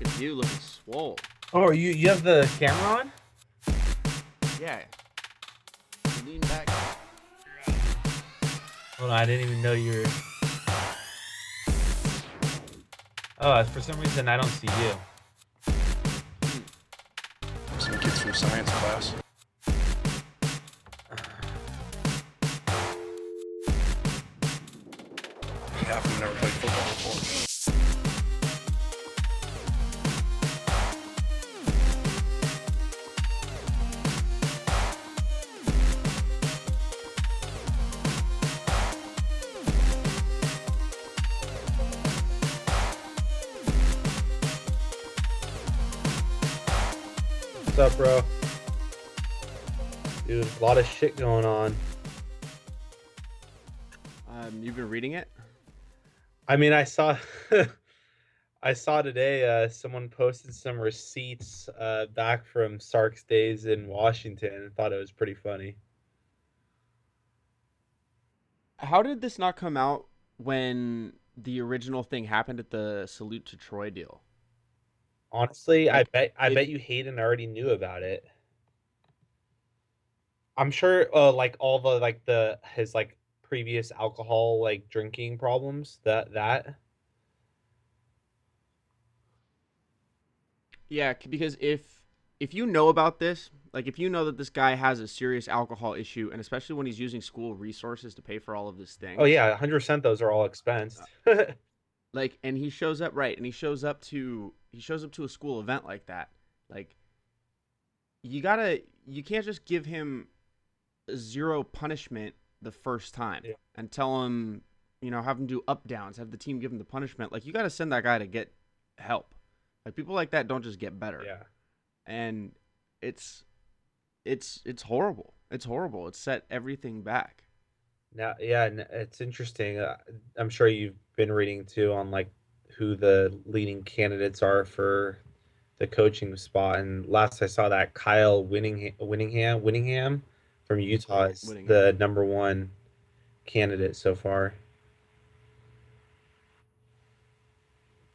Look at you looking swole. Oh, you you have the camera on? Yeah. Lean back. Hold on, I didn't even know you were. Oh, for some reason I don't see you. Some kids from science class. A lot of shit going on. Um, you've been reading it? I mean, I saw, I saw today uh, someone posted some receipts uh, back from Sark's days in Washington, and thought it was pretty funny. How did this not come out when the original thing happened at the Salute to Troy deal? Honestly, I bet I bet you Haden already knew about it. I'm sure, uh, like all the like the his like previous alcohol like drinking problems that that Yeah, because if if you know about this, like if you know that this guy has a serious alcohol issue, and especially when he's using school resources to pay for all of this thing. oh yeah, 100 percent those are all expensed. like and he shows up right and he shows up to he shows up to a school event like that like you gotta you can't just give him zero punishment the first time Yeah. and tell him you know have him do up downs have the team give him the punishment like you gotta send that guy to get help like people like that don't just get better yeah. and it's it's it's horrible it's horrible it's set everything back Now, yeah, it's interesting. Uh, I'm sure you've been reading too on like who the leading candidates are for the coaching spot. And last I saw that Kyle Winningham, Winningham, Winningham from Utah is the number one candidate so far.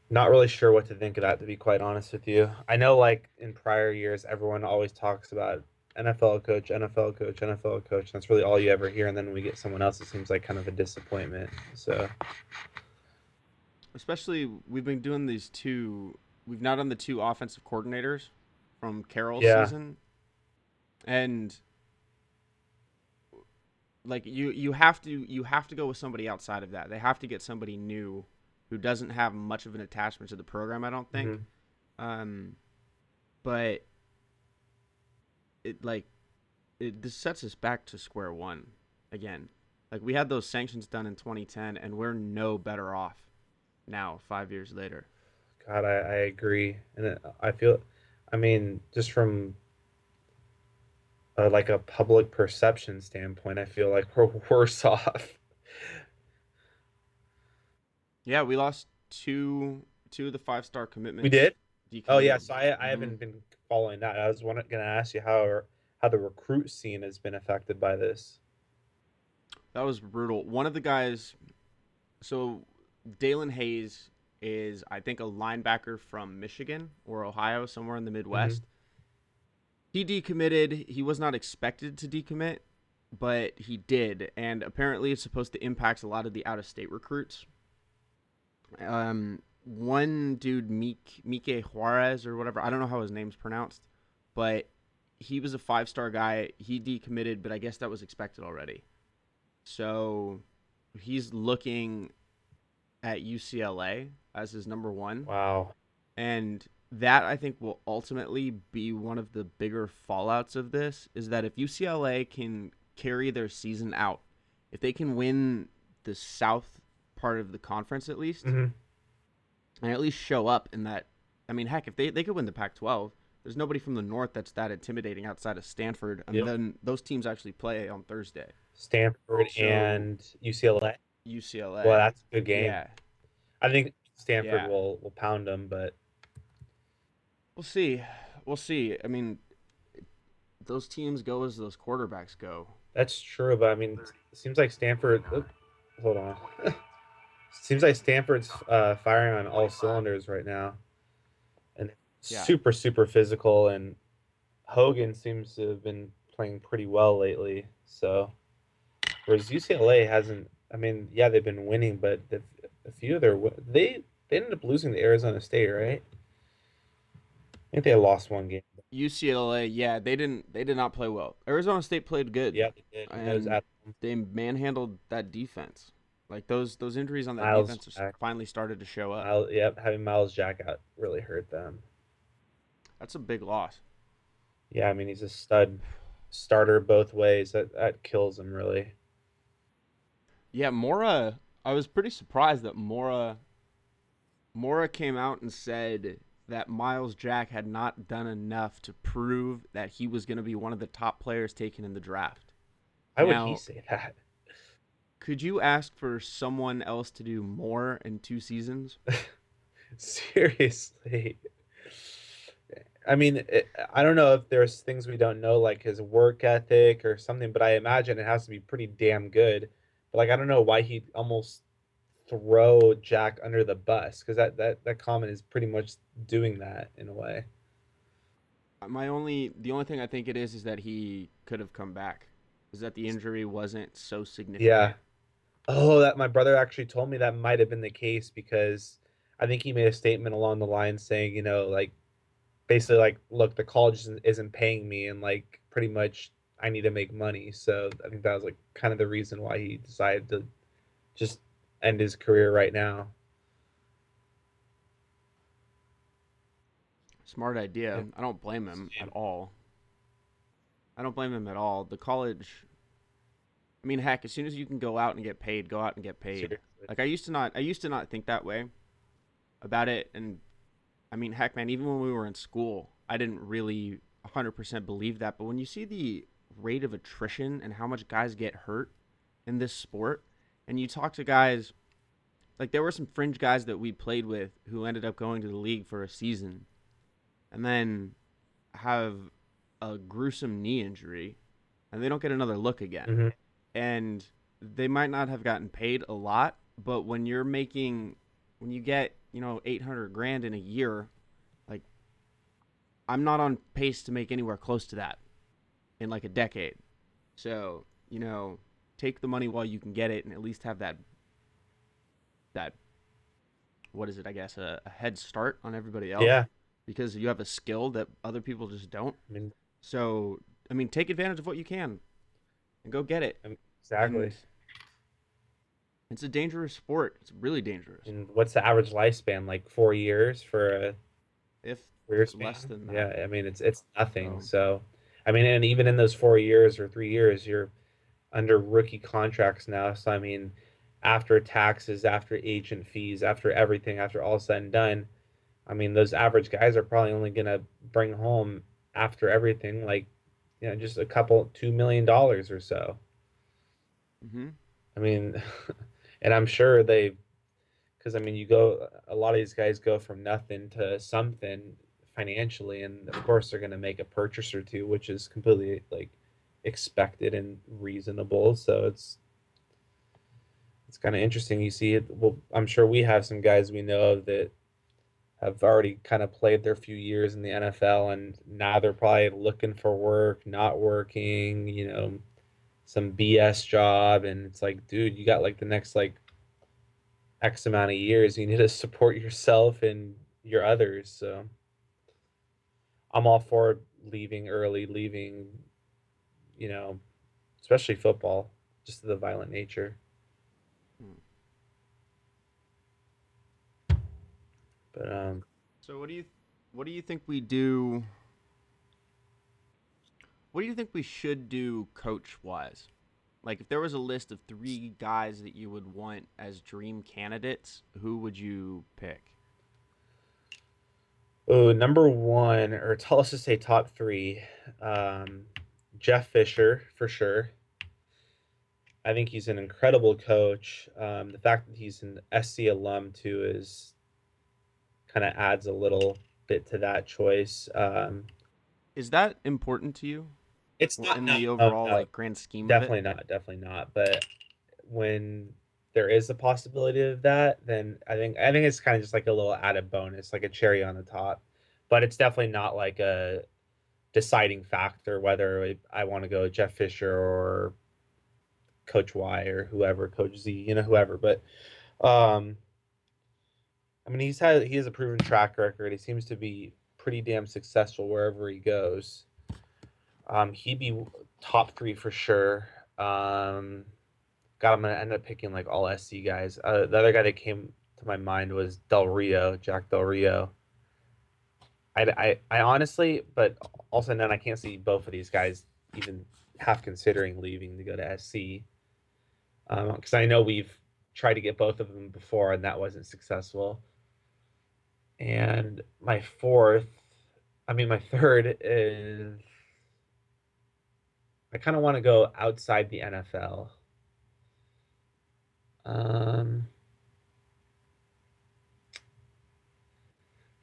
Not really sure what to think of that, to be quite honest with you. I know, like in prior years, everyone always talks about NFL coach, NFL coach, NFL coach. That's really all you ever hear. And then we get someone else, it seems like kind of a disappointment. So, especially we've been doing these two we've now done the two offensive coordinators from Carroll's Yeah. season and like you you have to you have to go with somebody outside of that they have to get somebody new who doesn't have much of an attachment to the program i don't think mhm. um but it like it this sets us back to square one again like we had those sanctions done in 2010 and we're no better off now 5 years later God, I, I agree. And I feel, I mean, just from uh like a public perception standpoint, I feel like we're worse off. Yeah, we lost two two of the five star commitments. We did? Oh yeah, so I, I Mhm. haven't been following that. I was going to ask you how how the recruit scene has been affected by this. That was brutal. One of the guys, so Dalen Hayes is I think a linebacker from Michigan or Ohio, somewhere in the Midwest. He decommitted. He was not expected to decommit, but he did, and apparently it's supposed to impact a lot of the out of state recruits. Um, one dude, Mike Mike Juarez or whatever, I don't know how his name's pronounced, but he was a five star guy. He decommitted, but I guess that was expected already. So he's looking at UCLA as his number one. Wow. And that I think will ultimately be one of the bigger fallouts of this is that if UCLA can carry their season out, if they can win the south part of the conference at least, hmm and at least show up in that I mean, heck, if they, they could win the Pac twelve, there's nobody from the north that's that intimidating outside of Stanford. And Yep. then those teams actually play on Thursday. Stanford So- and UCLA. UCLA. Well, that's a good game. Yeah. I think Stanford Yeah. will will pound them, but We'll see. We'll see. I mean, those teams go as those quarterbacks go. that's true. But I mean, it seems like Stanford. oop, hold on. seems like Stanford's uh, firing on all cylinders right now, Yeah. super super physical, and Hogan seems to have been playing pretty well lately. So, whereas UCLA hasn't. I mean, yeah, they've been winning, but a few of their they they ended up losing to Arizona State, right? I think they lost one game. UCLA, yeah, they didn't they did not play well. Arizona State played good. Yeah, they did. And it was And at They manhandled that defense. Like those those injuries on that Myles defense Jack. finally started to show up. Myles, yep, having Myles Jack out really hurt them. That's a big loss. Yeah, I mean he's a stud starter both ways. That that kills him really. Yeah, Mora. I was pretty surprised that Mora. Mora came out and said that Myles Jack had not done enough to prove that he was going to be one of the top players taken in the draft. Why would he say that? Could you ask for someone else to do more in two seasons? Seriously. I mean, it, I don't know if there's things we don't know, like his work ethic or something, but I imagine it has to be pretty damn good. But like, I don't know why he'd almost throw Jack under the bus because that, that that comment is pretty much doing that in a way. Uh, my only, the only thing I think it is, is that he could have come back. Is that the injury wasn't so significant? Yeah. Oh, that my brother actually told me that might have been the case because I think he made a statement along the line saying, you know, like basically like, look, the college isn't, isn't paying me, and like pretty much I need to make money. So I think that was like kind of the reason why he decided to just end his career right now. Smart idea. Yeah. I don't blame him at all. I don't blame him at all. The college. I mean, heck, as soon as you can go out and get paid, go out and get paid. Seriously. Like I used to not. I used to not think that way about it, and I mean, heck, man, even when we were in school, I didn't really 100% believe that. But when you see the rate of attrition and how much guys get hurt in this sport, and you talk to guys, like there were some fringe guys that we played with who ended up going to the league for a season, and then have a gruesome knee injury, and they don't get another look again Mhm. and they might not have gotten paid a lot, but when you're making when you get, you know, 800 grand in a year, like I'm not on pace to make anywhere close to that in like a decade. So, you know, take the money while you can get it and at least have that that what is it, I guess, a, a head start on everybody else Yeah. because you have a skill that other people just don't. I mean, So, I mean, take advantage of what you can and go get it. Um, exactly. And It's a dangerous sport. It's really dangerous. And what's the average lifespan? Like four years for a If career It's less than that. Yeah, I mean it's it's nothing. So- So, I mean, and even in those four years or three years, you're under rookie contracts now. So I mean, after taxes, after agent fees, after everything, after all said and done, I mean, those average guys are probably only gonna bring home after everything like, you know, just a couple two million dollars or so. hmm I mean, and I'm sure they, because I mean, you go, a lot of these guys go from nothing to something financially, and of course they're going to make a purchase or two, which is completely like expected and reasonable. So it's it's kind of interesting. You see it. Well, I'm sure we have some guys we know of that have already kind of played their few years in the NFL, and now they're probably looking for work, not working. You know, some BS job and it's like, dude, you got like the next like X amount of years. You need to support yourself and your others. So I'm all for leaving early, leaving, you know, especially football, just the violent nature. But um So what do you what do you think we do? What do you think we should do coach wise? Like if there was a list of three guys that you would want as dream candidates, who would you pick? Oh, number one, or tell us to say top three. Um, Jeff Fisher for sure. I think he's an incredible coach. Um, the fact that he's an SC alum too is kind of adds a little bit to that choice. Um, Is that important to you it's not in no, the no, overall no, like grand scheme definitely of it? not, definitely not. But when there is a possibility of that, then I think I think it's kind of just like a little added bonus, like a cherry on the top. but it's definitely not like a deciding factor whether I want to go Jeff Fisher or Coach Y or whoever, Coach Z, you know, whoever. But um, I mean, he's had he has a proven track record. He seems to be pretty damn successful wherever he goes. Um, he'd be top three for sure. Um, God, I'm gonna end up picking like all SC guys. Uh, the other guy that came to my mind was Del Rio, Jack Del Rio. I, I, I honestly, but also then I can't see both of these guys even half considering leaving to go to SC. Because um, I know we've tried to get both of them before and that wasn't successful. And my fourth, I mean, my third is I kind of want to go outside the NFL. Um,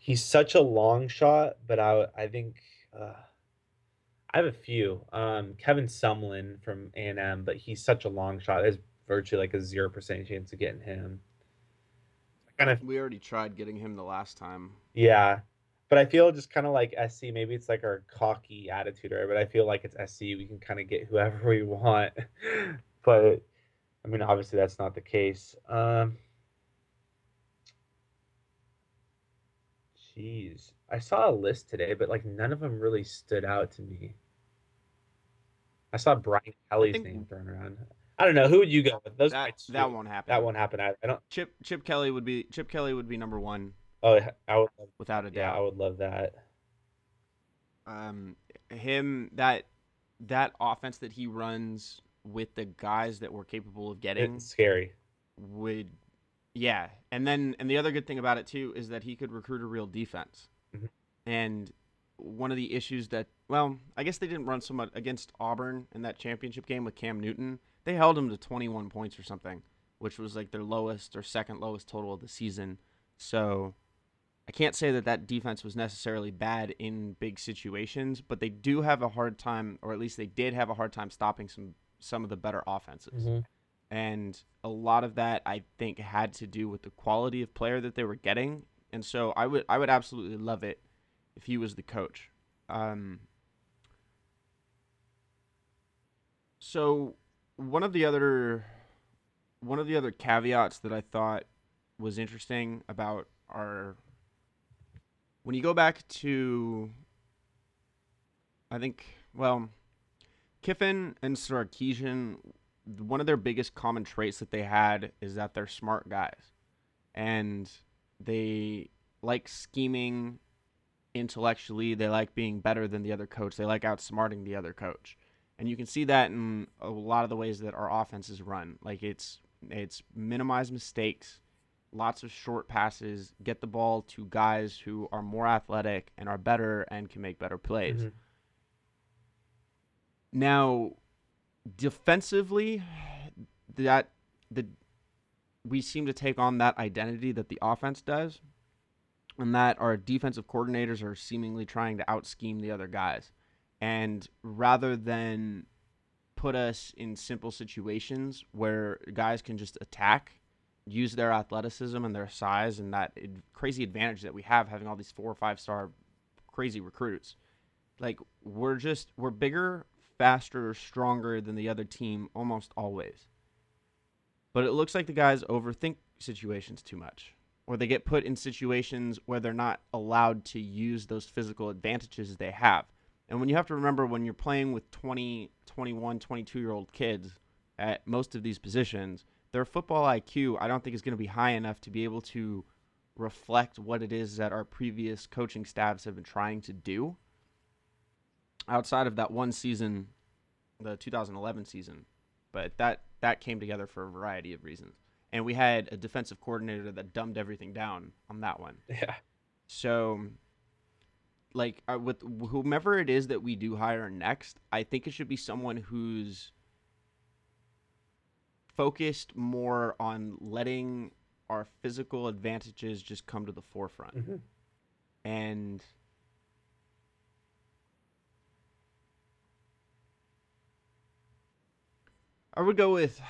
he's such a long shot, but I I think uh, I have a few. Um, Kevin Sumlin from A and M, but he's such a long shot. There's virtually like a zero percent chance of getting him. Kind of. We already tried getting him the last time. Yeah, but I feel just kind of like SC. Maybe it's like our cocky attitude, right? But I feel like it's SC. We can kind of get whoever we want. but I mean, obviously that's not the case. Um, jeez, I saw a list today, but like none of them really stood out to me. I saw Brian Kelly's think... name thrown around. I don't know who would you go with. Those that, that won't happen. That won't happen. I, I, don't. Chip Chip Kelly would be Chip Kelly would be number one. Oh, I would love, without a doubt. Yeah, I would love that. Um, him that that offense that he runs with the guys that we're capable of getting. It's scary. Would yeah, and then and the other good thing about it too is that he could recruit a real defense. Mm-hmm. And one of the issues that well, I guess they didn't run so much against Auburn in that championship game with Cam Newton. They held him to 21 points or something, which was like their lowest or second lowest total of the season. So I can't say that that defense was necessarily bad in big situations, but they do have a hard time, or at least they did have a hard time stopping some some of the better offenses. Mm-hmm. And a lot of that I think had to do with the quality of player that they were getting. And so I would I would absolutely love it if he was the coach. Um, so one of the other one of the other caveats that I thought was interesting about our when you go back to, I think, well, Kiffin and Sarkisian, one of their biggest common traits that they had is that they're smart guys, and they like scheming intellectually. They like being better than the other coach. They like outsmarting the other coach, and you can see that in a lot of the ways that our offense is run. Like it's it's minimize mistakes lots of short passes, get the ball to guys who are more athletic and are better and can make better plays. Mm-hmm. Now, defensively, that the we seem to take on that identity that the offense does, and that our defensive coordinators are seemingly trying to out scheme the other guys. And rather than put us in simple situations where guys can just attack use their athleticism and their size and that crazy advantage that we have having all these four or five star crazy recruits. Like we're just we're bigger, faster, or stronger than the other team almost always. But it looks like the guys overthink situations too much or they get put in situations where they're not allowed to use those physical advantages they have. And when you have to remember when you're playing with 20, 21, 22 year old kids at most of these positions, their football IQ, I don't think is going to be high enough to be able to reflect what it is that our previous coaching staffs have been trying to do. Outside of that one season, the 2011 season, but that that came together for a variety of reasons. And we had a defensive coordinator that dumbed everything down on that one. Yeah. So like uh, with whomever it is that we do hire next, I think it should be someone who's focused more on letting our physical advantages just come to the forefront. Mm-hmm. And I would go with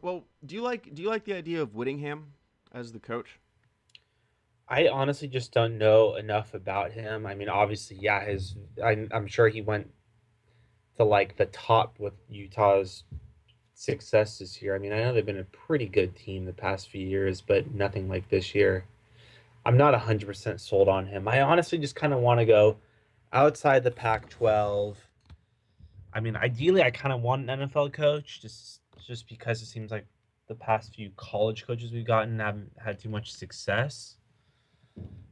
well, do you like do you like the idea of Whittingham as the coach? I honestly just don't know enough about him. I mean, obviously, yeah, his I'm, I'm sure he went to like the top with Utah's success this year. I mean, I know they've been a pretty good team the past few years, but nothing like this year. I'm not 100% sold on him. I honestly just kind of want to go outside the Pac 12. I mean, ideally, I kind of want an NFL coach just just because it seems like the past few college coaches we've gotten haven't had too much success.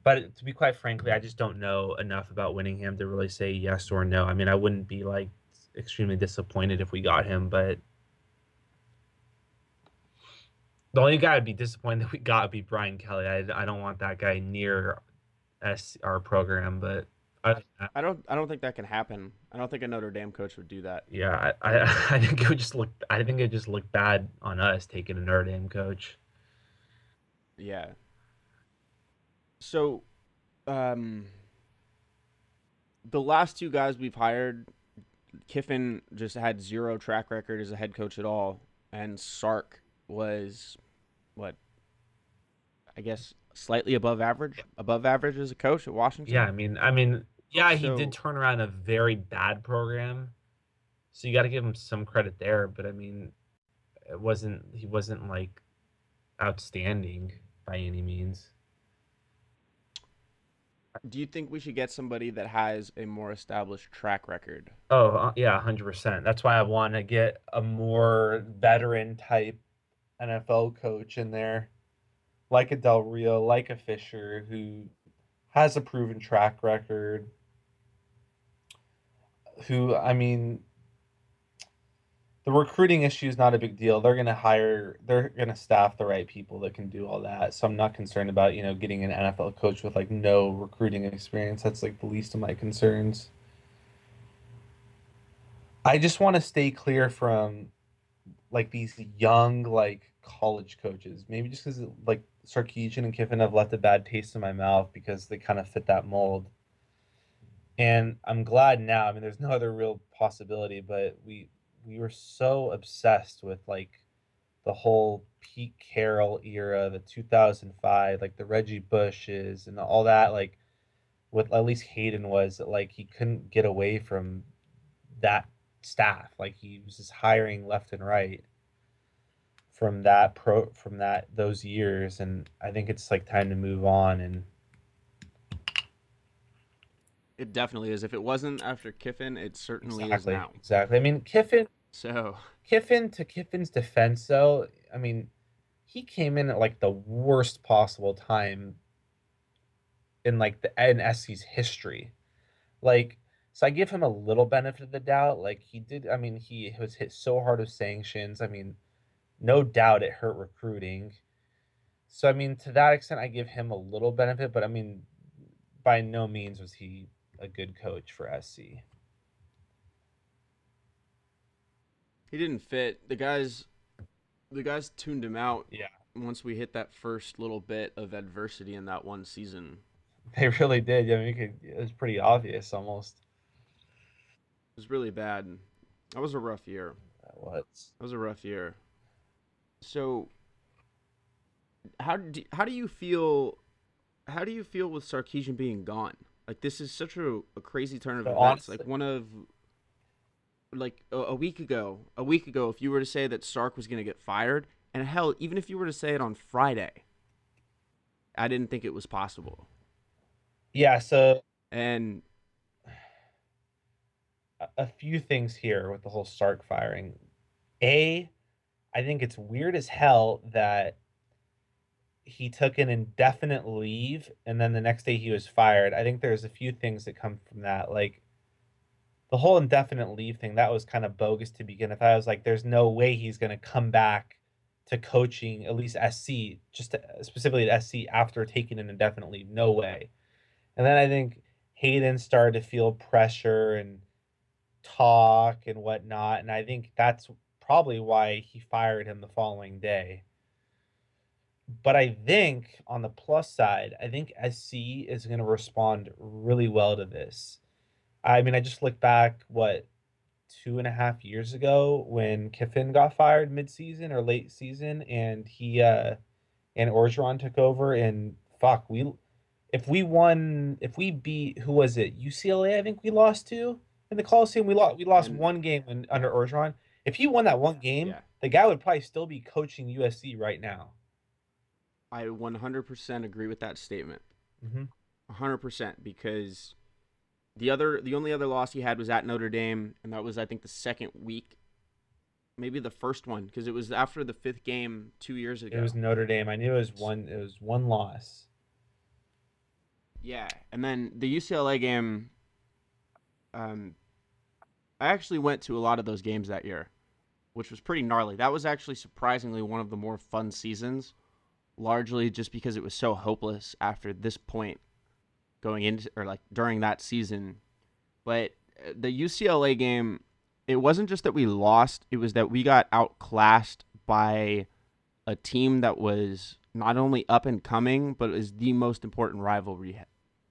But to be quite frankly, I just don't know enough about Whittingham to really say yes or no. I mean, I wouldn't be like extremely disappointed if we got him, but the only guy I'd be disappointed that we got would be Brian Kelly. I, I don't want that guy near our program, but I, don't I don't think that can happen. I don't think a Notre Dame coach would do that. yeah, I, I, I think it would just look. I think it just look bad on us taking a Notre Dame coach. Yeah. So, um, the last two guys we've hired, Kiffin just had zero track record as a head coach at all, and Sark was what? I guess slightly above average, above average as a coach at Washington. Yeah, I mean, I mean, yeah, he So- did turn around a very bad program, so you got to give him some credit there. But I mean, it wasn't. He wasn't like outstanding by any means. Do you think we should get somebody that has a more established track record? Oh, uh, yeah, 100%. That's why I want to get a more veteran type NFL coach in there, like a Del Rio, like a Fisher, who has a proven track record. Who, I mean, the recruiting issue is not a big deal. They're going to hire, they're going to staff the right people that can do all that. So I'm not concerned about, you know, getting an NFL coach with like no recruiting experience. That's like the least of my concerns. I just want to stay clear from like these young like college coaches. Maybe just because like Sarkisian and Kiffin have left a bad taste in my mouth because they kind of fit that mold. And I'm glad now. I mean, there's no other real possibility, but we we were so obsessed with like the whole Pete Carroll era, the 2005, like the Reggie Bushes and all that. Like, with at least Haden was that like he couldn't get away from that staff. Like he was just hiring left and right from that pro from that those years, and I think it's like time to move on. And It definitely is. If it wasn't after Kiffin, it certainly exactly, is now. exactly. I mean, Kiffin, So, Kiffin to Kiffin's defense, though. I mean, he came in at like the worst possible time in like the NSC's history. Like, so I give him a little benefit of the doubt. Like he did. I mean, he was hit so hard with sanctions. I mean, no doubt it hurt recruiting. So I mean, to that extent, I give him a little benefit. But I mean, by no means was he a good coach for SC. he didn't fit. The guys the guys tuned him out Yeah. once we hit that first little bit of adversity in that one season. They really did. I mean, you could, it was pretty obvious almost. It was really bad. That was a rough year. That was. That was a rough year. So, how do how do you feel? How do you feel with Sarkisian being gone? Like this is such a, a crazy turn of So events. honestly- Like one of like a, a week ago, a week ago, if you were to say that Sark was going to get fired, and hell, even if you were to say it on Friday, I didn't think it was possible. Yeah, so And a- a few things here with the whole Stark firing. A, I think it's weird as hell that he took an indefinite leave and then the next day he was fired. I think there's a few things that come from that. Like the whole indefinite leave thing, that was kind of bogus to begin with. I was like, there's no way he's going to come back to coaching, at least SC, just to, specifically at SC after taking an indefinite leave. No way. And then I think Haden started to feel pressure and talk and whatnot. And I think that's probably why he fired him the following day. But I think on the plus side, I think SC is going to respond really well to this. I mean, I just look back, what, two and a half years ago when Kiffin got fired midseason or late season and he, uh, and Orgeron took over and fuck, we, if we won, if we beat who was it? UCLA, I think we lost to in the Coliseum. We lost. We lost And- one game when, under Orgeron. If he won that one game, Yeah. the guy would probably still be coaching USC right now. I 100% agree with that statement. Mm-hmm. 100% because the other the only other loss he had was at Notre Dame and that was I think the second week maybe the first one because it was after the fifth game 2 years ago. It was Notre Dame. I knew it was one. It was one loss. Yeah, and then the UCLA game um I actually went to a lot of those games that year, which was pretty gnarly. That was actually surprisingly one of the more fun seasons, largely just because it was so hopeless after this point going into or like during that season. But uh, the UCLA game, it wasn't just that we lost, it was that we got outclassed by a team that was not only up and coming, but is the most important rivalry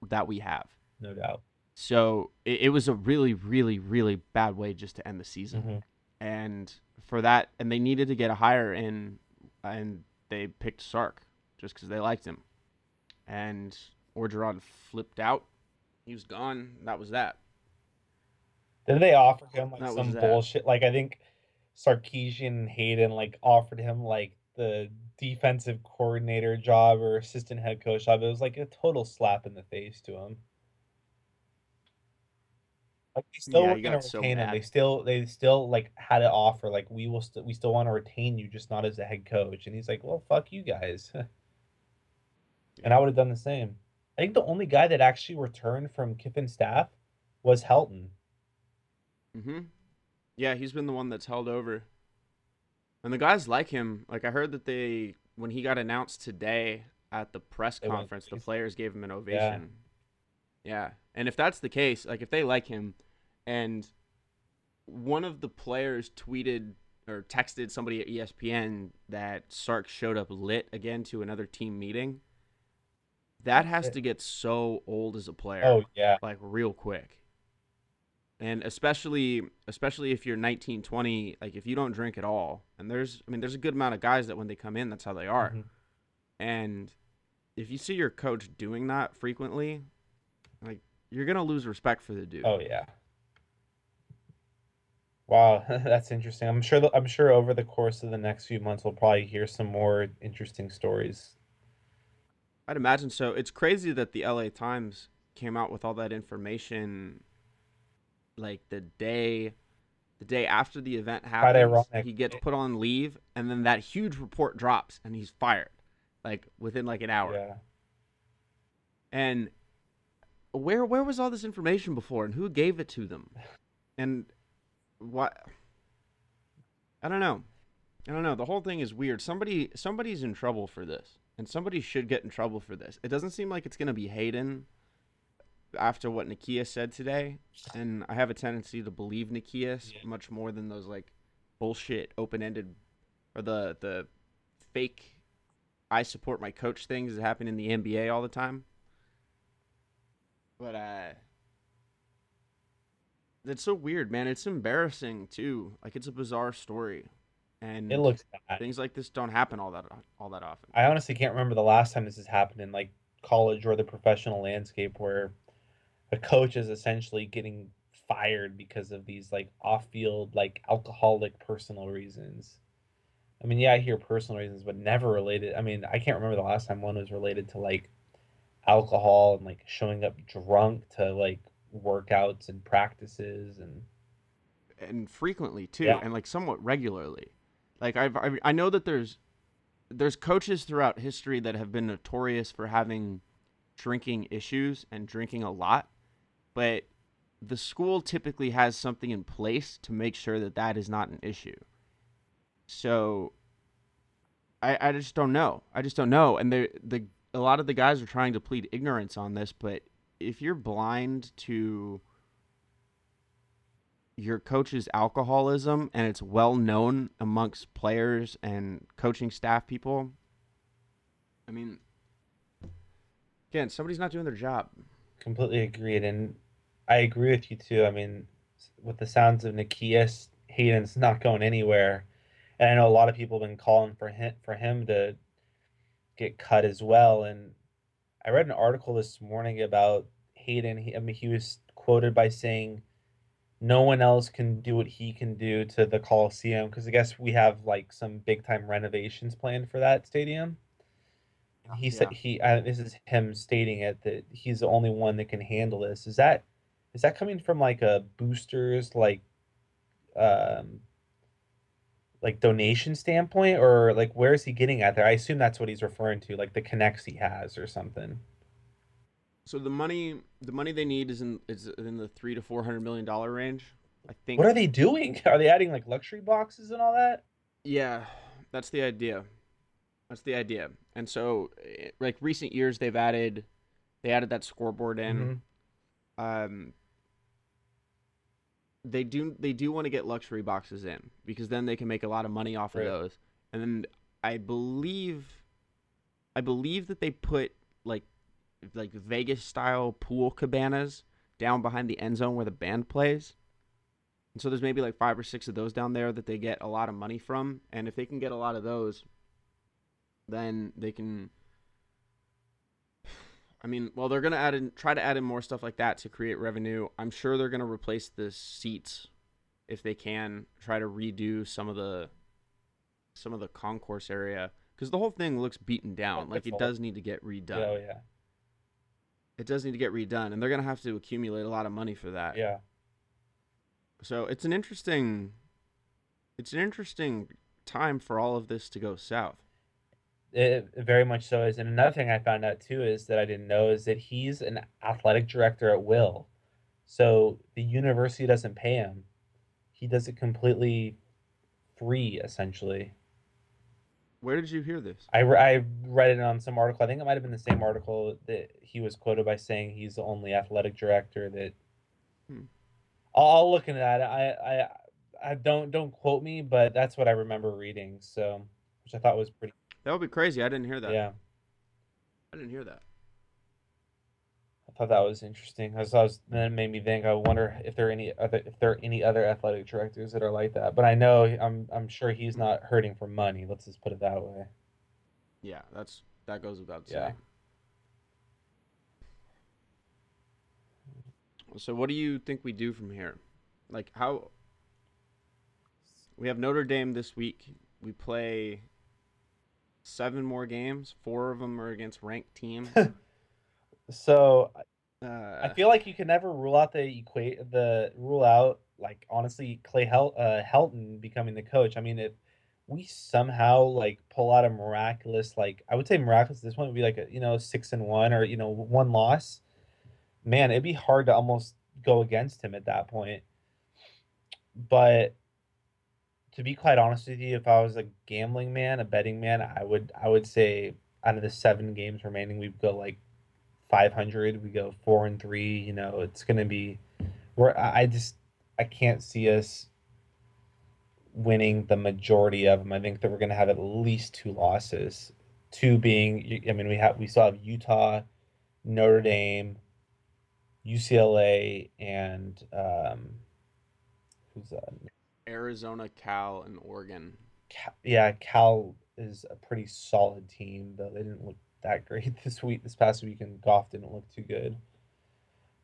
that we have. No doubt. So it, it was a really, really, really bad way just to end the season. Mhm. And for that, and they needed to get a hire in, and they picked Sark just because they liked him. And Orgeron flipped out. He was gone. That was that. Did they offer him like That some bullshit? Like I think Sarkisian and Haden like offered him like the defensive coordinator job or assistant head coach job. It was like a total slap in the face to him. Like they still Yeah, were he gonna got so retain him. mad. They still they still like had an offer like we will still we still want to retain you, just not as a head coach. And he's like, well, fuck you guys. and I would have done the same. I think the only guy that actually returned from Kiffin staff was Helton. Mm-hmm. Yeah, he's been the one that's held over. And the guys like him. Like I heard that they when he got announced today at the press They went conference, the crazy. players gave him an ovation. Yeah. And if that's the case, like if they like him and one of the players tweeted or texted somebody at ESPN that Sark showed up lit again to another team meeting, that has to get so old as a player Oh yeah. like real quick and especially especially if you're 19 20 like if you don't drink at all and there's i mean there's a good amount of guys that when they come in that's how they are Mhm. and if you see your coach doing that frequently you're gonna lose respect for the dude Oh yeah. Wow, that's interesting. I'm sure. I'm sure over the course of the next few months, we'll probably hear some more interesting stories. i'd imagine so it's crazy that the la times came out with all that information like the day the day after the event happens he gets put on leave and then that huge report drops and he's fired like within like an hour Yeah. and where where was all this information before and who gave it to them? And what i don't know. I don't know. The whole thing is weird. Somebody somebody's in trouble for this and somebody should get in trouble for this. It doesn't seem like it's going to be haden after what Nikia said today and i have a tendency to believe Nikias Yeah. much more than those like bullshit open-ended or the the fake i support my coach things that happen in the nba all the time but uh it's so weird, man. It's embarrassing too. Like it's a bizarre story, and It looks bad. things like this don't happen all that all that often. I honestly can't remember the last time this has happened in like college or the professional landscape where a coach is essentially getting fired because of these like off-field like alcoholic personal reasons. I mean, yeah, I hear personal reasons, but never related. I mean, I can't remember the last time one was related to like alcohol and like showing up drunk to like workouts and practices and and frequently too, Yeah. and like somewhat regularly. Like I've, I've I know that there's there's coaches throughout history that have been notorious for having drinking issues and drinking a lot, but the school typically has something in place to make sure that that is not an issue. So I I just don't know. I just don't know, and the the a lot of the guys are trying to plead ignorance on this, but if you're blind to your coach's alcoholism and it's well known amongst players and coaching staff people, I mean, again, somebody's not doing their job. Completely agreed, and I agree with you too. I mean, with the sounds of Nikias, Haden's not going anywhere, and I know a lot of people have been calling for him for him to get cut as well. And I read an article this morning about Haden. He, I mean, he was quoted by saying, "No one else can do what he can do to the Coliseum." Because I guess we have like some big time renovations planned for that stadium. And he said he. Uh, this is him stating it that he's the only one that can handle this. Is that is that coming from like a boosters like um like donation standpoint or like where is he getting at there? I assume that's what he's referring to, like the connects he has or something. So the money, the money they need is in is in the three to four hundred million dollar range. I think. What are they doing? Are they adding like luxury boxes and all that? Yeah, that's the idea. That's the idea. And so, eh, like recent years, they've added, they added that scoreboard in. Mhm. Um, they do they do want to get luxury boxes in because then they can make a lot of money off Right. of those. And then I believe, I believe that they put like, like Vegas style pool cabanas down behind the end zone where the band plays. And so there's maybe like five or six of those down there that they get a lot of money from. And if they can get a lot of those, then they can. I mean, well, they're gonna add in, try to add in more stuff like that to create revenue. I'm sure they're gonna replace the seats if they can. Try to redo some of the some of the concourse area because the whole thing looks beaten down. Like it does need to get redone. Oh yeah. It does need to get redone, and they're gonna have to accumulate a lot of money for that. Yeah. So it's an interesting, it's an interesting time for all of this to go south. It very much so is. And another thing I found out too is that I didn't know is that he's an athletic director at will. So the university doesn't pay him. He does it completely free, essentially. Where did you hear this? I, re- I read it on some article. I think it might have been the same article that he was quoted by saying he's the only athletic director that. Hmm. I'll, I'll look into that. I, I I don't don't quote me, but that's what I remember reading. So, which I thought was pretty. That would be crazy. I didn't hear that. Yeah, I didn't hear that. I thought that was interesting. As I was then it made me think. I wonder if there are any other if there are any other athletic directors that are like that. But I know I'm I'm sure he's not hurting for money. Let's just put it that way. Yeah, that's that goes without saying. Yeah. saying. So what do you think we do from here? Like how we have Notre Dame this week. We play seven more games. Four of them are against ranked teams. So Uh, I feel like you can never rule out the equate the rule out like honestly Clay Hel- uh, Helton becoming the coach. I mean, if we somehow like pull out a miraculous like I would say miraculous this one would be like a you know six and one or you know one loss. Man, it'd be hard to almost go against him at that point. But to be quite honest with you, if I was a gambling man, a betting man, I would I would say out of the seven games remaining, we'd go like 500 we go four and three you know it's gonna be we're i I just i can't see us winning the majority of them i think that we're gonna have at least two losses. Two being i mean we have we still have utah notre dame ucla and um who's that Arizona, Cal, and Oregon. Cal, yeah, Cal is a pretty solid team, though they didn't look that great this week. This past week, and Goff didn't look too good.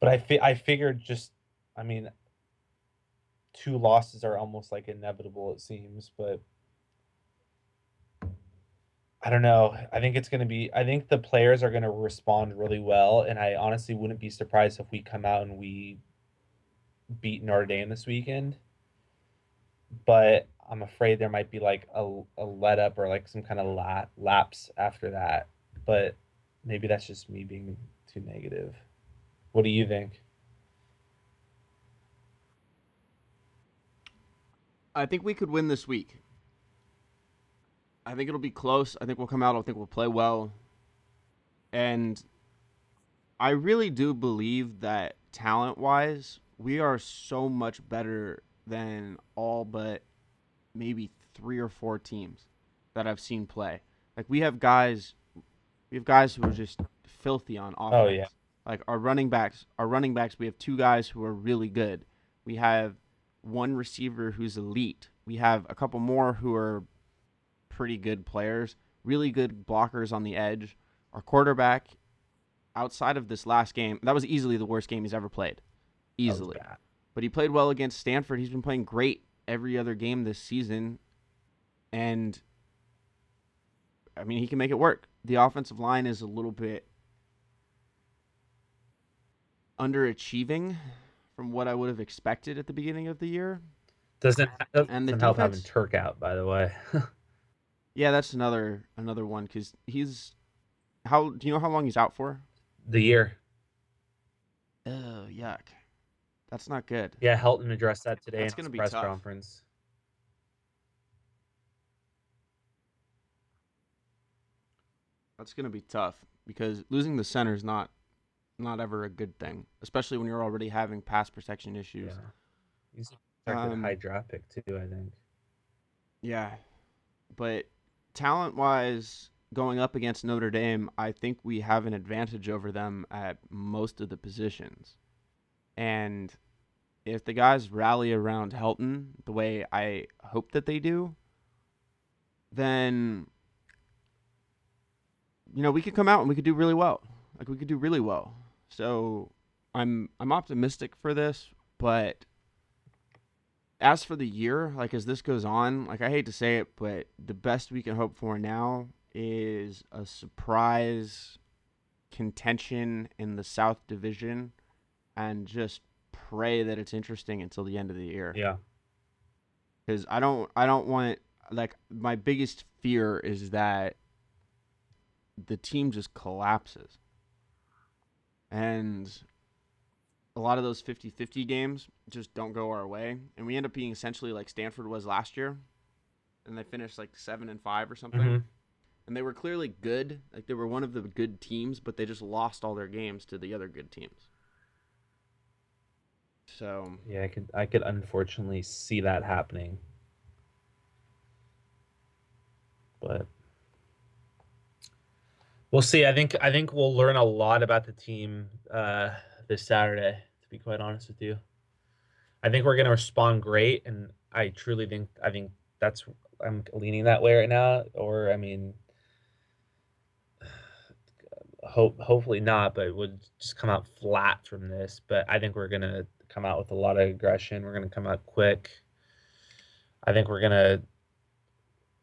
But I fi- I figured just, I mean, two losses are almost like inevitable. It seems, but I don't know. I think it's going to be. I think the players are going to respond really well, and I honestly wouldn't be surprised if we come out and we beat Notre Dame this weekend but I'm afraid there might be like a, a let up or like some kind of la- lapse after that. But maybe that's just me being too negative. What do you think? I think we could win this week. I think it'll be close. I think we'll come out. I think we'll play well. And I really do believe that talent wise, we are so much better than all but maybe three or four teams that I've seen play. Like we have guys we have guys who are just filthy on offense. Oh, yeah. Like our running backs, our running backs, we have two guys who are really good. We have one receiver who's elite. We have a couple more who are pretty good players, really good blockers on the edge. Our quarterback outside of this last game, that was easily the worst game he's ever played. That Easily. bad. But he played well against Stanford. He's been playing great every other game this season. And I mean, he can make it work. The offensive line is a little bit underachieving from what I would have expected at the beginning of the year. Doesn't doesn't And the help having Tuerk out, by the way. Yeah, that's another another one cuz he's how do you know how long he's out for? the year. Oh, yuck. That's not good. Yeah, Helton addressed that today That's in his press tough. conference. That's going to be tough because losing the center is not not ever a good thing, especially when you're already having pass protection issues. Yeah. He's a Um, high draft pick too, I think. Yeah. But talent wise, going up against Notre Dame, I think we have an advantage over them at most of the positions. And if the guys rally around Helton the way I hope that they do, then you know, we could come out and we could do really well. Like we could do really well. So I'm I'm optimistic for this, but as for the year, like as this goes on, like I hate to say it, but the best we can hope for now is a surprise contention in the South Division and just pray that it's interesting until the end of the year. Yeah. Cuz I don't I don't want like my biggest fear is that the team just collapses. And a lot of those 50-50 games just don't go our way and we end up being essentially like Stanford was last year and they finished like 7 and 5 or something Mhm. and they were clearly good like they were one of the good teams but they just lost all their games to the other good teams so Yeah, I could I could unfortunately see that happening. But we'll see. I think I think we'll learn a lot about the team uh, this Saturday. To be quite honest with you, I think we're going to respond great, and I truly think I think that's I'm leaning that way right now. Or I mean, hope hopefully not, but would just come out flat from this. But I think we're gonna come out with a lot of aggression. We're gonna come out quick. I think we're gonna.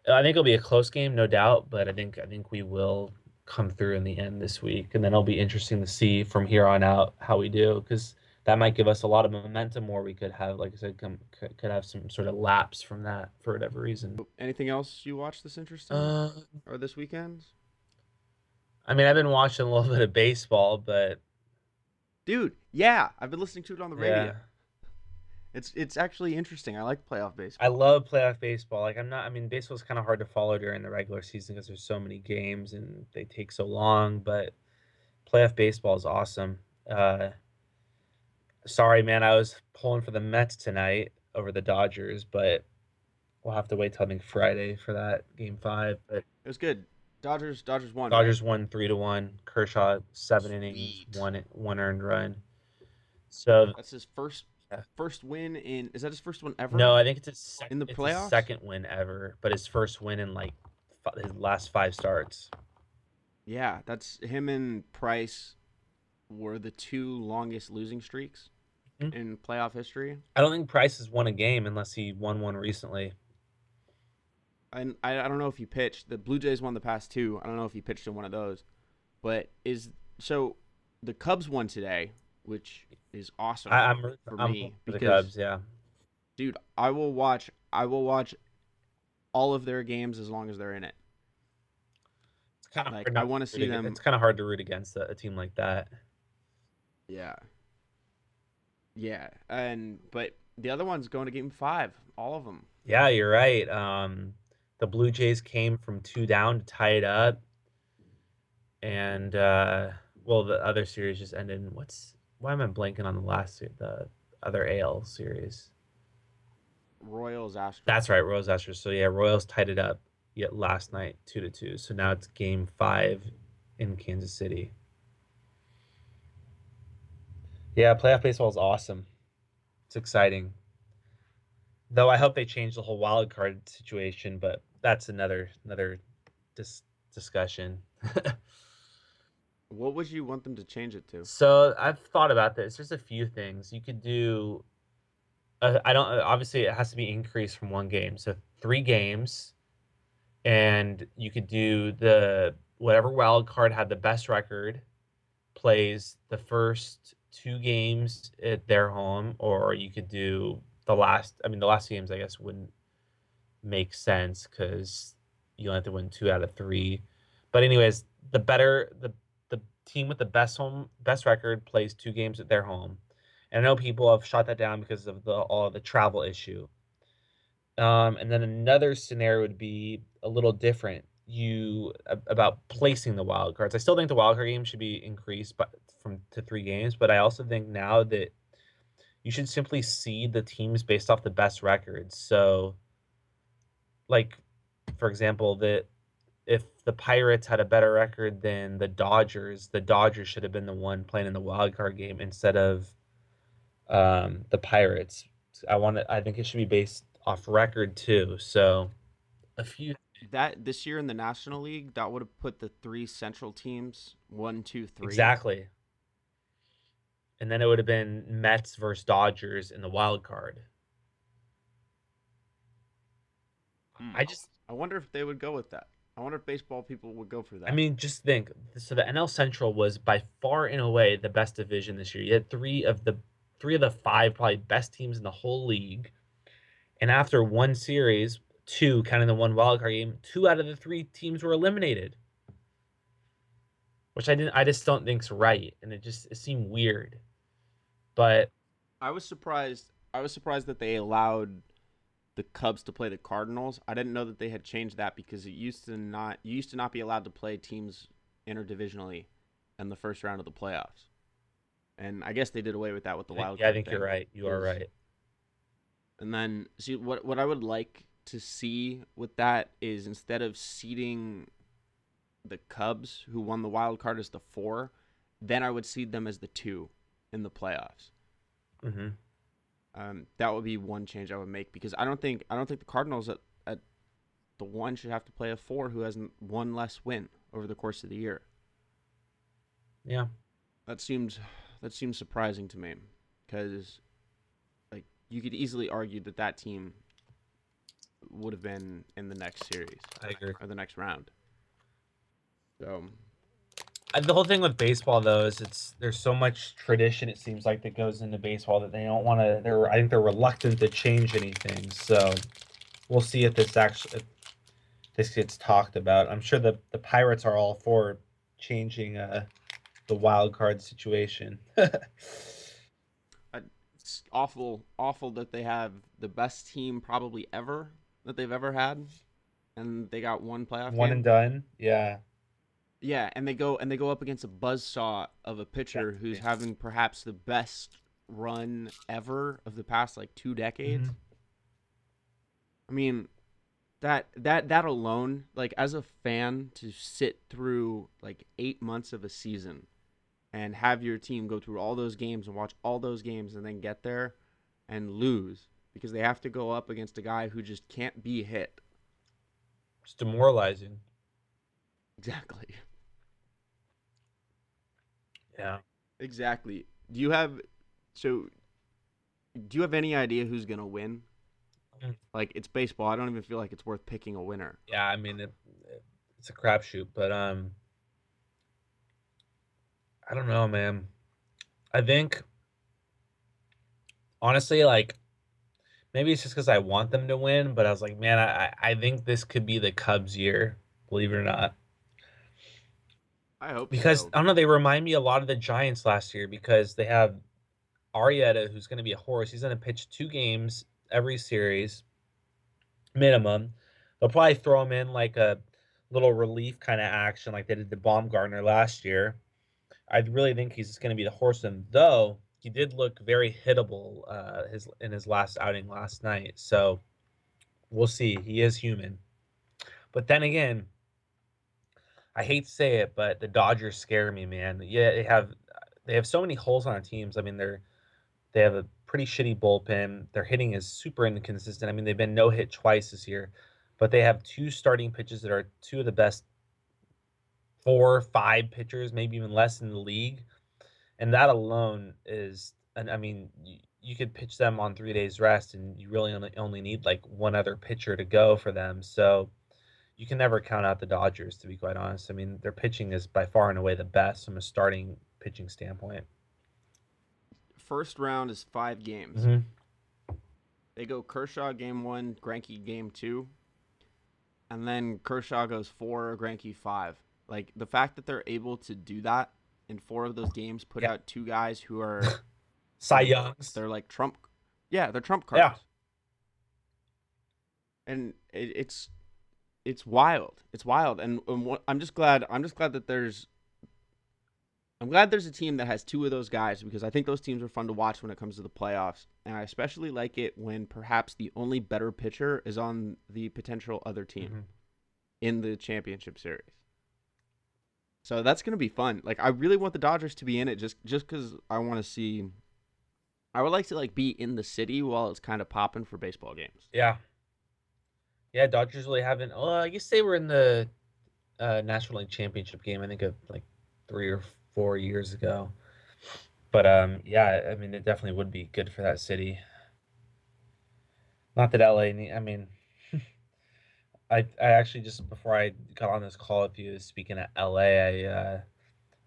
I think it'll be a close game, no doubt. But I think I think we will come through in the end this week, and then it'll be interesting to see from here on out how we do because that might give us a lot of momentum, or we could have, like I said, come could could have some sort of lapse from that for whatever reason. anything else you watched this interesting Uh, or this weekend I mean, I've been watching a little bit of baseball, but dude yeah i've been listening to it on the radio yeah. it's it's actually interesting i like playoff baseball. I love playoff baseball. Like I'm not. I mean, baseball's kind of hard to follow during the regular season because there's so many games and they take so long. But playoff baseball is awesome. Uh, sorry, man. I was pulling for the Mets tonight over the Dodgers, but we'll have to wait till I think Friday for that game five. But it was good dodgers dodgers won right? Dodgers won three to one. Kershaw seven innings, Sweet. one one earned run. So that's his first Yeah. first win in is that his first one ever No, I think it's his, sec- In the it's his playoffs? second win ever, but his first win in like fi- his last five starts. yeah that's him and price were the two longest losing streaks Mhm. in playoff history I don't think Price has won a game unless he won one recently. And I, I don't know if he pitched. The Blue Jays won the past two. I don't know if he pitched in one of those, but is so the Cubs won today, which is awesome I, I'm, for I'm me rooting for the because Cubs. Yeah, dude, I will watch. I will watch all of their games as long as they're in it. it's kind of Like, I wanna see them- It's kind of hard to root against a, a team like that. Yeah. Yeah, and but the other one's going to Game Five. All of them. Yeah, you're right. Um, the Blue Jays came from two down to tie it up, and uh, well, the other series just ended. In what's why am I blanking on the last the other AL series? Royals, Astros. That's right, Royals Astros. So yeah, Royals tied it up yet last night, two to two. So now it's game five in Kansas City. Yeah, playoff baseball is awesome. It's exciting. Though I hope they change the whole wild card situation, but that's another another dis- discussion. What would you want them to change it to? So I've thought about this. There's a few things you could do. Uh, I don't. uh, Obviously, it has to be increased from one game. So three games, and you could do the whatever wild card had the best record plays the first two games at their home, or you could do the last. I mean, the last games I guess wouldn't make sense because you only have to win two out of three. But anyways, the better the the team with the best home best record plays two games at their home. And I know people have shot that down because of the all the travel issue. Um, and then another scenario would be a little different. You about placing the wild cards. I still think the wild card game should be increased, but from to three games. But I also think now that you should simply seed the teams based off the best records. So, like, for example, that if the Pirates had a better record than the Dodgers, the Dodgers should have been the one playing in the wild card game instead of um, the Pirates. I want to. I think it should be based off record too. So a few. That this year in the National League, that would have put the three Central teams one, two, three. Exactly. And then it would have been Mets versus Dodgers in the wild card. Hmm. I just I wonder if they would go with that. I wonder if baseball people would go for that. I mean, just think. So the NL Central was by far and away the best division this year. You had three of the three of the five probably best teams in the whole league. And after one series, two, counting the one wild card game, two out of the three teams were eliminated. Which I didn't I just don't think's right. And it just it seemed weird. But I was surprised. I was surprised that they allowed the Cubs to play the Cardinals. I didn't know that they had changed that because it used to not. You used to not be allowed to play teams interdivisionally in the first round of the playoffs. And I guess they did away with that with the wild. yeah, I think you're right. You are right. And then see what what I would like to see with that is instead of seeding the Cubs, who won the wild card, as the four, then I would seed them as the two in the playoffs. hmm Um, that would be one change I would make because I don't think I don't think the Cardinals at, at the one should have to play a four who has one less win over the course of the year. Yeah. That seems that seems surprising to me because like you could easily argue that that team would have been in the next series I agree. or the next round. So The whole thing with baseball, though, is it's there's so much tradition. It seems like that goes into baseball that they don't want to. They're I think they're reluctant to change anything. So we'll see if this actually if this gets talked about. I'm sure the the Pirates are all for changing uh, the wild card situation. it's awful awful that they have the best team probably ever that they've ever had and they got one playoff One game. and done. Yeah. Yeah, and they go and they go up against a buzzsaw of a pitcher who's Exactly. having perhaps the best run ever of the past like two decades. Mhm. I mean, that that that alone, like as a fan, to sit through like eight months of a season and have your team go through all those games and watch all those games and then get there and lose because they have to go up against a guy who just can't be hit. It's demoralizing. Exactly. Yeah. Exactly. Do you have so do you have any idea who's going to win? Mm. Like it's baseball. I don't even feel like it's worth picking a winner. Yeah. I mean, it, it's a crapshoot, but um, I don't know, man. I think honestly, like maybe it's just because I want them to win, but I was like, man, I I I think this could be the Cubs' year, believe it or not. I hope Because so. I don't know, they remind me a lot of the Giants last year because they have Arrieta, who's going to be a horse. He's going to pitch two games every series, minimum. They'll probably throw him in like a little relief kind of action, like they did to Bumgarner last year. I really think he's just going to be the horseman, though. He did look very hittable uh, his in his last outing last night. So we'll see. He is human. But then again, I hate to say it, but the Dodgers scare me, man. Yeah, they have they have so many holes on teams. I mean, they're they have a pretty shitty bullpen. Their hitting is super inconsistent. I mean, they've been no hit twice this year, but they have two starting pitches that are two of the best four, five pitchers, maybe even less in the league, and that alone is, and I mean, you, you could pitch them on three days rest, and you really only only need like one other pitcher to go for them. So you can never count out the Dodgers, to be quite honest. I mean, their pitching is by far and away the best from a starting pitching standpoint. First round is five games. Mhm. They go Kershaw game one, Greinke game two, and then Kershaw goes four, Greinke five. Like the fact that they're able to do that in four of those games, put Yeah. out two guys who are Cy Youngs. they're like Trump. Yeah, they're Trump cards. Yeah. And it, it's it's wild. It's wild, and, and I'm just glad. I'm just glad that there's. I'm glad there's a team that has two of those guys because I think those teams are fun to watch when it comes to the playoffs, and I especially like it when perhaps the only better pitcher is on the potential other team Mhm. in the championship series. So that's gonna be fun. Like I really want the Dodgers to be in it just just because I want to see. I would like to like be in the city while it's kind of popping for baseball games. Yeah. Yeah, Dodgers really haven't. Oh, I guess they were in the uh, National League Championship game. I think of like three or four years ago. But um, yeah, I mean, it definitely would be good for that city. Not that LA. I mean, I I actually just before I got on this call with you, speaking of LA, I uh,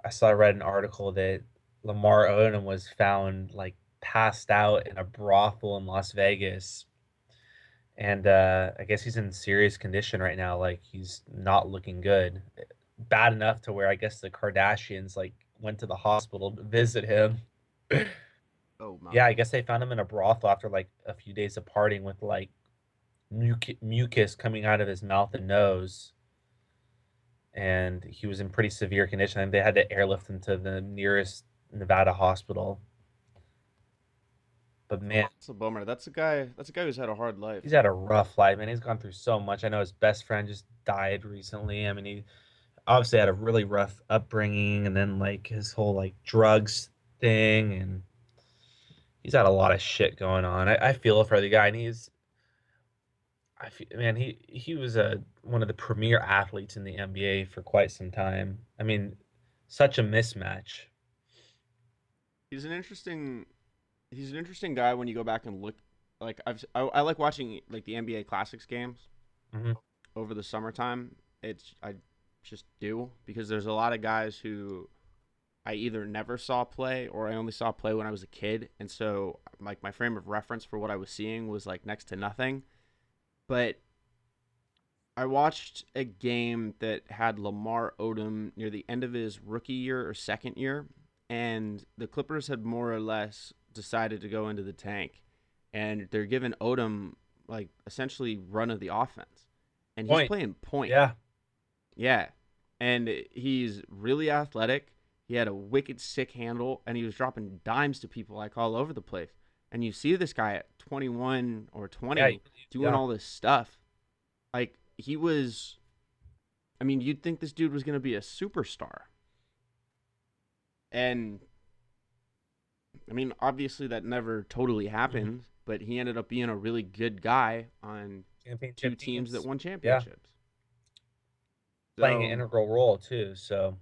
I saw I read an article that Lamar Odom was found like passed out in a brothel in Las Vegas and uh, I guess he's in serious condition right now. Like he's not looking good, bad enough to where I guess the Kardashians like went to the hospital to visit him. Oh my. Yeah, I guess they found him in a brothel after like a few days of partying with like mucus coming out of his mouth and nose. And he was in pretty severe condition, and they had to airlift him to the nearest Nevada hospital. But man, That's a bummer. That's a guy. That's a guy who's had a hard life. he's had a rough life, man. He's gone through so much. I know his best friend just died recently. I mean, he obviously had a really rough upbringing, and then like his whole like drugs thing, and he's had a lot of shit going on. I, I feel for the guy, and he's, I feel, man, he he was a one of the premier athletes in the NBA for quite some time. I mean, such a mismatch. He's an interesting. He's an interesting guy when you go back and look. Like I've, I, I like watching like the NBA Classics games Mhm. over the summertime. It's I just do because there's a lot of guys who I either never saw play or I only saw play when I was a kid, and so like my frame of reference for what I was seeing was like next to nothing. But I watched a game that had Lamar Odom near the end of his rookie year or second year, and the Clippers had more or less decided to go into the tank, and they're giving Odom like essentially run of the offense, and he's Point. playing point. Yeah, Yeah. And he's really athletic. He had a wicked sick handle and he was dropping dimes to people like all over the place. And you see this guy at 21 or 20 yeah, doing yeah. all this stuff. Like he was I mean, you'd think this dude was going to be a superstar. And I mean, obviously that never totally Mm-hmm. happened, but he ended up being a really good guy on two teams that won Yeah. championships. playing an integral role too. So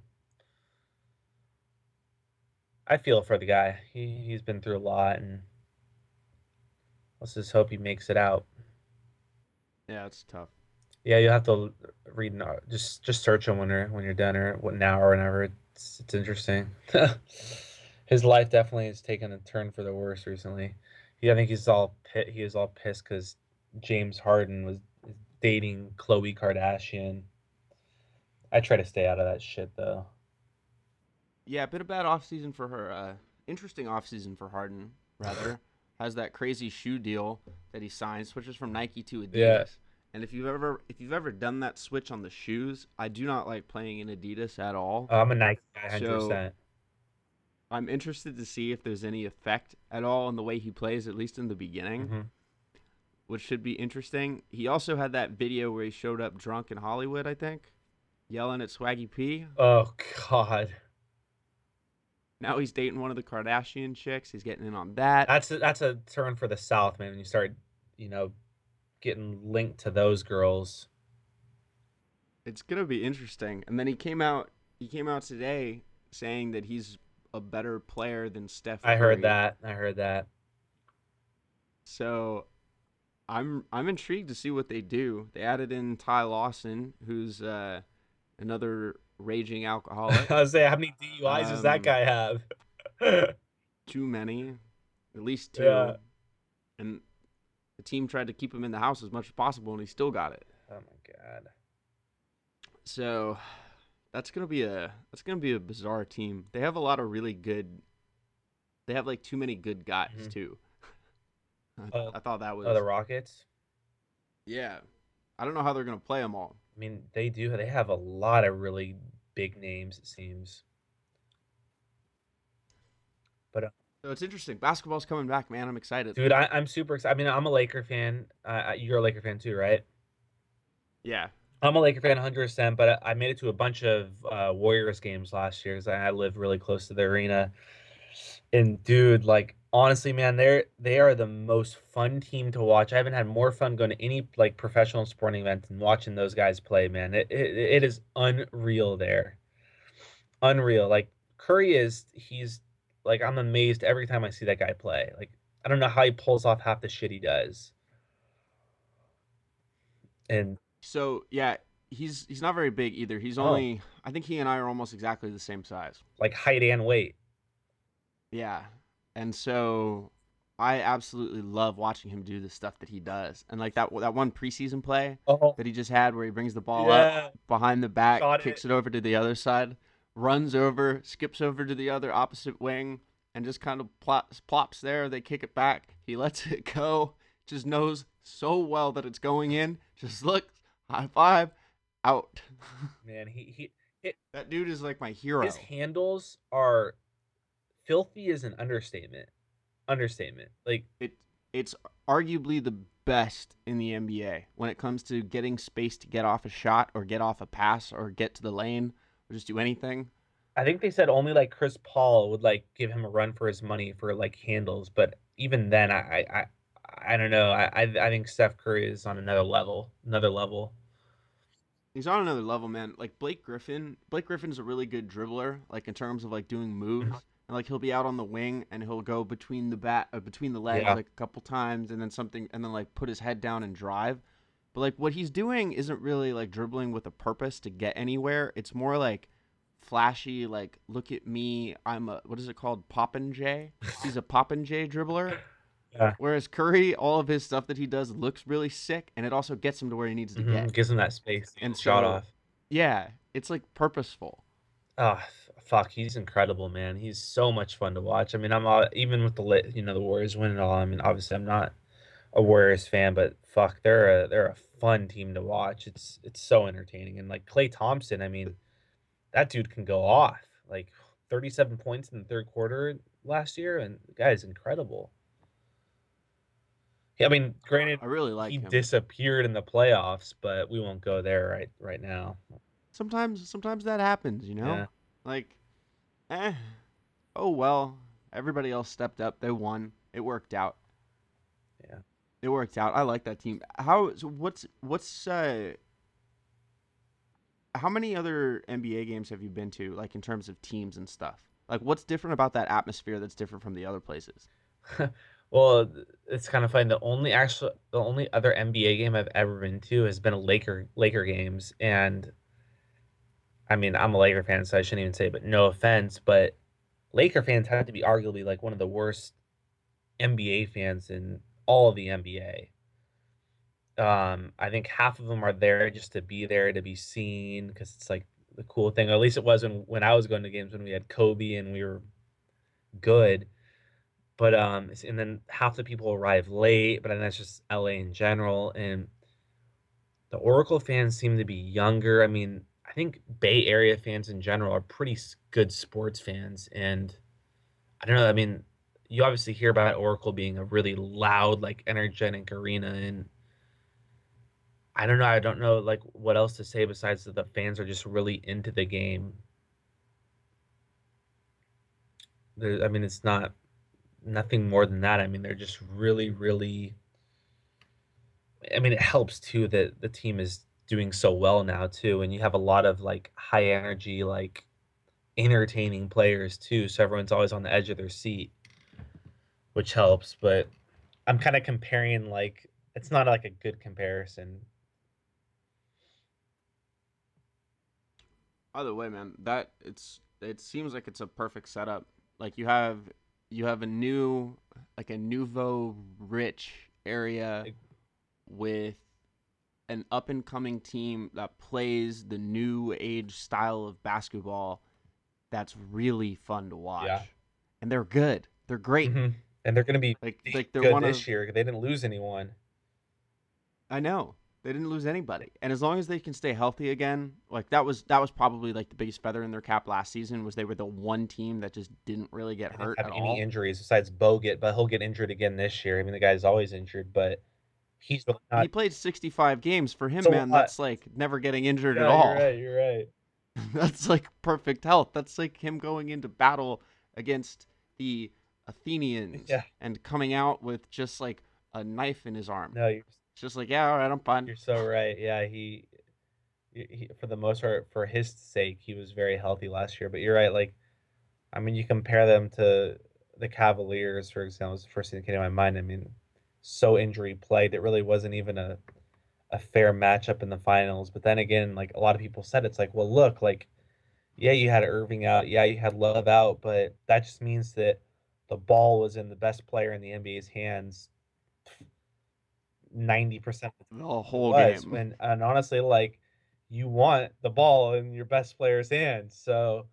I feel for the guy. He he's been through a lot, and let's just hope he makes it out. Yeah, it's tough. Yeah, you'll have to read an just just search him when you're when you're done or what now or whenever. It's it's interesting. His life definitely has taken a turn for the worse recently. Yeah, I think he's all pit. He was all pissed because James Harden was dating Khloe Kardashian. I try to stay out of that shit though. Yeah, been a bad off season for her. Uh, interesting offseason for Harden, rather. Has that crazy shoe deal that he signed, switches from Nike to Adidas. Yeah. And if you've ever if you've ever done that switch on the shoes, I do not like playing in Adidas at all. Oh, I'm a Nike guy, hundred So- percent. I'm interested to see if there's any effect at all in the way he plays, at least in the beginning, Mhm. which should be interesting. He also had that video where he showed up drunk in Hollywood, I think, yelling at Swaggy P. Oh God, Now he's dating one of the Kardashian chicks. He's getting in on that. that's a, that's a turn for the South, man. When you start, you know, getting linked to those girls. It's gonna be interesting. And then he came out he came out today saying that he's a better player than Steph. I heard that. I heard that. So I'm I'm intrigued to see what they do. They added in Ty Lawson, who's uh, another raging alcoholic. I was say, how many DUIs does that Um, guy have? Too many, at least two. Yeah. And the team tried to keep him in the house as much as possible, and he still got it. oh my god. So that's gonna be a that's gonna be a bizarre team. They have a lot of really good. They have like too many good guys Mhm. too. I, Oh, I thought that was Oh, the Rockets. yeah. I don't know how they're gonna play them all. I mean, they do. They have a lot of really big names. It seems. But uh, So it's interesting. Basketball's coming back, man. I'm excited. Dude, I, I'm super excited. I mean, I'm a Laker fan. Uh, you're a Laker fan too, right? Yeah. I'm a Laker fan 100%, but I made it to a bunch of uh, Warriors games last year because I live really close to the arena. And dude, like honestly, man, they're they are the most fun team to watch. I haven't had more fun going to any like professional sporting event than watching those guys play, man. It it, it is unreal there. Unreal. Like Curry is he's like I'm amazed every time I see that guy play. Like I don't know how he pulls off half the shit he does. And So yeah, he's he's not very big either. He's Oh. only I think he and I are almost exactly the same size. like height and weight. Yeah. And so I absolutely love watching him do the stuff that he does. And like that that one preseason play Oh, that he just had where he brings the ball up behind the back, Shot kicks it. it over to the other side, runs over, skips over to the other opposite wing, and just kind of plops, plops there. They kick it back. He lets it go. Just knows so well that it's going in. Just looks, high five, out. man, he he that dude is like my hero. his handles are filthy is an understatement. Understatement. Like it it's arguably the best in the NBA when it comes to getting space to get off a shot or get off a pass or get to the lane or just do anything. I think they said only like Chris Paul would like give him a run for his money for like handles, but even then, I I I, don't know. I, I I think Steph Curry is on another level. Another level. He's on another level, man. Like Blake Griffin, Blake Griffin's a really good dribbler, like in terms of like doing moves. And like he'll be out on the wing and he'll go between the bat uh, between the legs Yeah. like a couple times and then something and then like put his head down and drive. But like what he's doing isn't really like dribbling with a purpose to get anywhere. It's more like flashy like look at me, I'm a what is it called? Popinjay. He's a Popinjay dribbler. Yeah. Whereas Curry, all of his stuff that he does looks really sick and it also gets him to where he needs to Mhm, get. Gives him that space And and shot so- off. Yeah, it's like purposeful. Ah, f- fuck, he's incredible, man. He's so much fun to watch. I mean, I'm all, even with the lit, you know, the Warriors winning all. I mean, obviously, I'm not a Warriors fan, but fuck, they're a they're a fun team to watch. It's it's so entertaining, and like Klay Thompson, I mean, that dude can go off like 37 points in the third quarter last year, and the guy is incredible. I mean, granted, I really like he him. disappeared in the playoffs, but we won't go there right right now. sometimes sometimes that happens, you know? Yeah. Like eh. Oh well. Everybody else stepped up. They won. It worked out. Yeah. It worked out. I like that team. How so what's what's uh how many other NBA games have you been to like in terms of teams and stuff? Like what's different about that atmosphere that's different from the other places? Well, it's kind of funny. The only actual, the only other NBA game I've ever been to has been a Laker Laker games, and I mean, I'm a Laker fan, so I shouldn't even say, but no offense, but Laker fans have to be arguably like one of the worst NBA fans in all of the NBA. Um, I think half of them are there just to be there to be seen because it's like the cool thing. Or at least it was when when I was going to games when we had Kobe and we were good but um and then half the people arrive late but then that's just la in general and the oracle fans seem to be younger i mean i think bay area fans in general are pretty good sports fans and i don't know i mean you obviously hear about oracle being a really loud like energetic arena and i don't know i don't know like what else to say besides that the fans are just really into the game. There, I mean, it's not nothing more than that. I mean, they're just really, really. I mean, it helps too that the team is doing so well now too, and you have a lot of like high energy, like entertaining players too, so everyone's always on the edge of their seat, which helps. But I'm kind of comparing like it's not like a good comparison. Either way, man, that it's it seems like it's a perfect setup. Like you have you have a new like a nouveau rich area with an up and coming team that plays the new age style of basketball that's really fun to watch. And they're good. They're great. Mhm. And they're going to be Like like like they're good one this of year. They didn't lose anyone. I know. They didn't lose anybody. And as long as they can stay healthy again, like that was that was probably like the biggest feather in their cap last season was they were the one team that just didn't really get didn't hurt have any all. injuries besides Bogut, but he'll get injured again this year. I mean, the guy's always injured, but he's really not. he played 65 games for him, a man. lot. That's like never getting injured Yeah, at all. You're right. You're right. That's like perfect health. That's like him going into battle against the Athenians Yeah. and coming out with just like a knife in his arm. No, you're It's just like, yeah, all right, I'm fine. You're so right. Yeah, he, he, for the most part, for his sake, he was very healthy last year. But you're right. Like, I mean, you compare them to the Cavaliers, for example, is the first thing that came to my mind. I mean, so injury plagued. It really wasn't even a, a fair matchup in the finals. But then again, like a lot of people said, it's like, well, look, like, yeah, you had Irving out, yeah, you had Love out, but that just means that the ball was in the best player in the NBA's hands. Ninety percent The oh, whole was game. when and honestly like you want the ball in your best player's hands so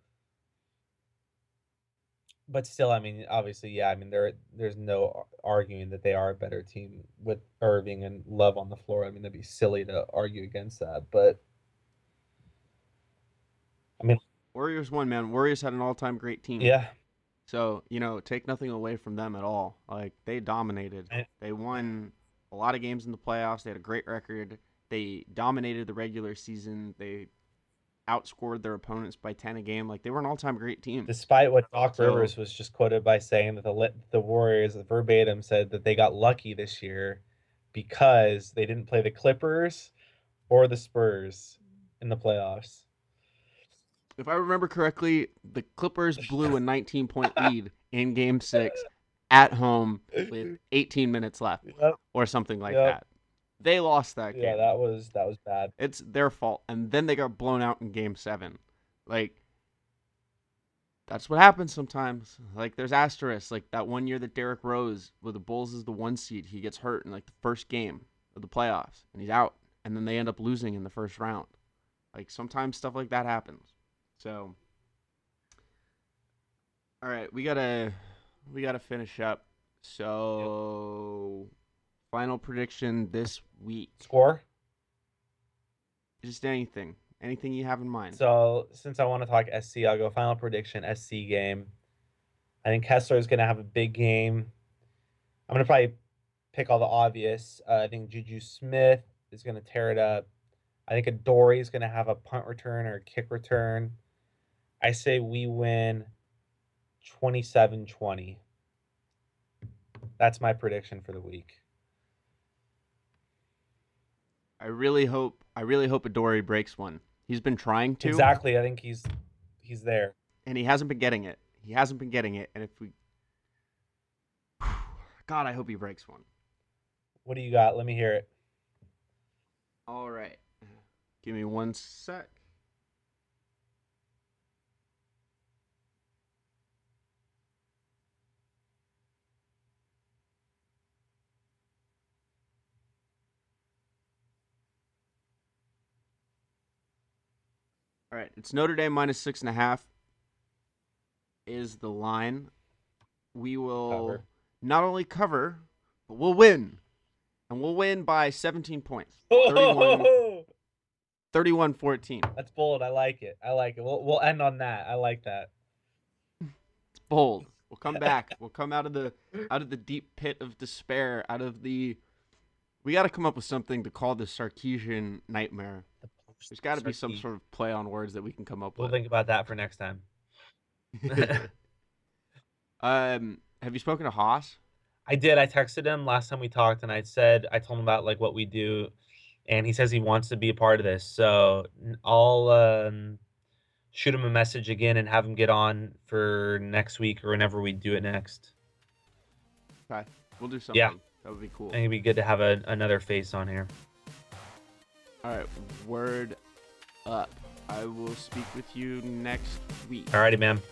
but still i mean obviously yeah i mean there there's no arguing that they are a better team with irving and love on the floor i mean it'd be silly to argue against that but I mean, Warriors won, man. Warriors had an all-time great team. yeah So, you know, take nothing away from them at all. Like they dominated. They won a lot of games in the playoffs. They had a great record. They dominated the regular season. They outscored their opponents by 10 a game. Like they were an all-time great team. despite what doc So- rivers was just quoted by saying that the the warriors verbatim said that they got lucky this year because they didn't play the clippers or the spurs in the playoffs If I remember correctly, the Clippers blew a 19-point lead in game 6 at home with 18 minutes left Yep. or something like Yep. that. They lost that game. Yeah, that was that was bad. It's their fault. And then they got blown out in game seven. Like, that's what happens sometimes. Like, there's asterisks. Like, that one year that Derrick Rose, with the Bulls is the one seed, he gets hurt in, like, the first game of the playoffs, and he's out. And then they end up losing in the first round. Like, sometimes stuff like that happens. So, all right, we gotta, we gotta finish up. So, final prediction this week. Score. Just anything. Anything you have in mind. So since I want to talk SC, I'll go final prediction SC game. I think Kessler is going to have a big game. I'm going to probably pick all the obvious. Uh, I think Juju Smith is going to tear it up. I think Adoree is going to have a punt return or a kick return. I say we win 27 20. That's my prediction for the week. I really hope I really hope Adoree breaks one. He's been trying to Exactly. I think he's he's there. and he hasn't been getting it. He hasn't been getting it and if we God, I hope he breaks one. What do you got? Let me hear it. All right. Give me one sec. All right, it's Notre Dame minus six and a half. Is the line? We will Cover. not only cover, but we'll win, and we'll win by 17 points. 31 31 14. That's bold. I like it. I like it. We'll we'll end on that. I like that. It's bold. We'll come back. We'll come out of the out of the deep pit of despair, out of the we got to come up with something to call the Sarkisian nightmare. There's got to be some sort of play on words that we can come up we'll with. We'll think about that for next time. um, have you spoken to Haas? I did. I texted him last time we talked, and I said I told him about like what we do, and he says he wants to be a part of this. So I'll um, shoot him a message again and have him get on for next week or whenever we do it next. Okay, we'll do something. Yeah, that would be cool. I think it'd be good to have a, another face on here. All right, word up. I will speak with you next week. All righty, ma'am.